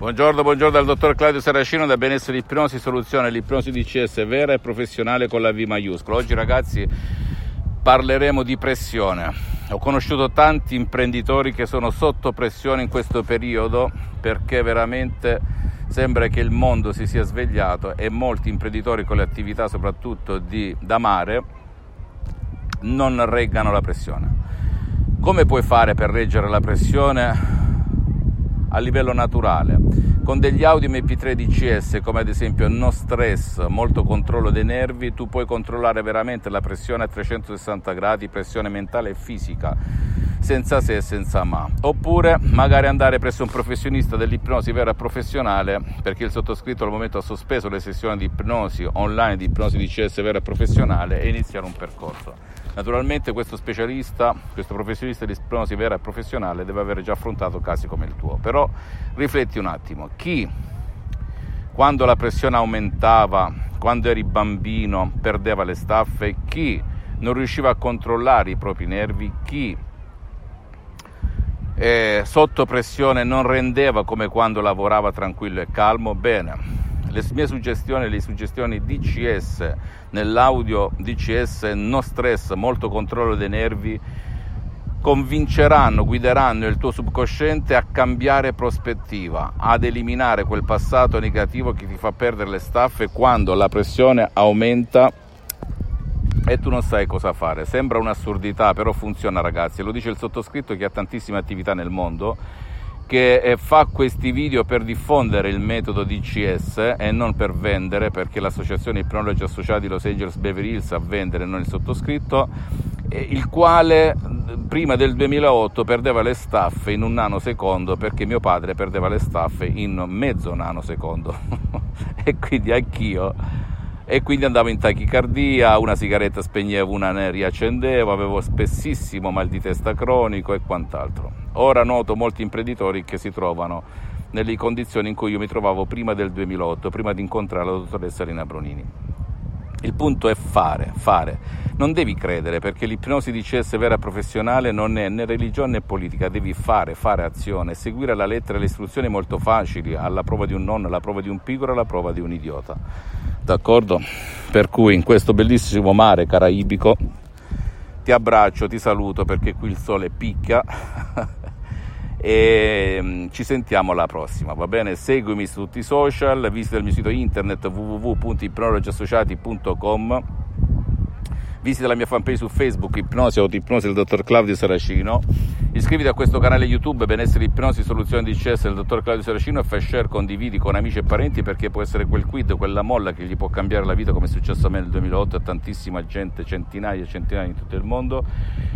Buongiorno, buongiorno dal dottor Claudio Saracino da Benessere Ipnosi Soluzione, l'ipnosi DCS vera e professionale con la V maiuscola. Oggi ragazzi parleremo di pressione. Ho conosciuto tanti imprenditori che sono sotto pressione in questo periodo perché veramente sembra che il mondo si sia svegliato e molti imprenditori con le attività soprattutto di, da mare non reggano la pressione. Come puoi fare per reggere la pressione? A livello naturale, con degli audio MP3 DCS come ad esempio no stress, molto controllo dei nervi, tu puoi controllare veramente la pressione a 360 gradi, pressione mentale e fisica, senza se e senza ma. Oppure magari andare presso un professionista dell'ipnosi vera professionale, perché il sottoscritto al momento ha sospeso le sessioni di ipnosi online, di ipnosi DCS vera professionale e iniziare un percorso. Naturalmente questo specialista, questo professionista di ipnosi vera e professionale deve aver già affrontato casi come il tuo. Però rifletti un attimo, chi quando la pressione aumentava, quando eri bambino, perdeva le staffe, chi non riusciva a controllare i propri nervi, chi eh, sotto pressione non rendeva come quando lavorava tranquillo e calmo, bene, le mie suggestioni, le suggestioni DCS nell'audio DCS no stress, molto controllo dei nervi, convinceranno, guideranno il tuo subconsciente a cambiare prospettiva, ad eliminare quel passato negativo che ti fa perdere le staffe quando la pressione aumenta e tu non sai cosa fare. Sembra un'assurdità, però funziona ragazzi, lo dice il sottoscritto che ha tantissime attività nel mondo che eh, fa questi video per diffondere il metodo DCS e non per vendere, perché l'associazione Ipnologi Associati Los Angeles Beverly Hills a vendere, non il sottoscritto, il quale prima del 2008 perdeva le staffe in un nanosecondo perché mio padre perdeva le staffe in mezzo nanosecondo e quindi anch'io e quindi andavo in tachicardia, una sigaretta spegnevo, una ne riaccendevo, avevo spessissimo mal di testa cronico e quant'altro. Ora noto molti imprenditori che si trovano nelle condizioni in cui io mi trovavo prima del 2008, prima di incontrare la dottoressa Lina Bronini. Il punto è fare, fare. Non devi credere perché l'ipnosi di CS vera professionale non è né religione né politica, devi fare, fare azione, seguire la lettera le istruzioni molto facili, alla prova di un nonno, alla prova di un piccolo, alla prova di un idiota d'accordo? Per cui in questo bellissimo mare caraibico ti abbraccio, ti saluto perché qui il sole picchia e mm, ci sentiamo alla prossima, va bene? Seguimi su tutti i social, visita il mio sito internet www.ipnologiassociati.com visita la mia fanpage su Facebook Ipnosi Autoipnosi del dottor Claudio Saracino iscriviti a questo canale YouTube Benessere Ipnosi Soluzioni di CS del dottor Claudio Saracino e fai share, condividi con amici e parenti perché può essere quel quid, quella molla che gli può cambiare la vita come è successo a me nel 2008 a tantissima gente, centinaia e centinaia in tutto il mondo.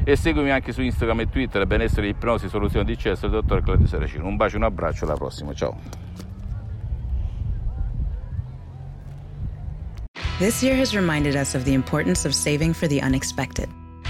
E seguimi anche su Instagram e Twitter Benessere Ipnosi Soluzioni di CS del dottor Claudio Saracino. Un bacio, un abbraccio, alla prossima, ciao. This year has reminded us of the importance of saving for the unexpected.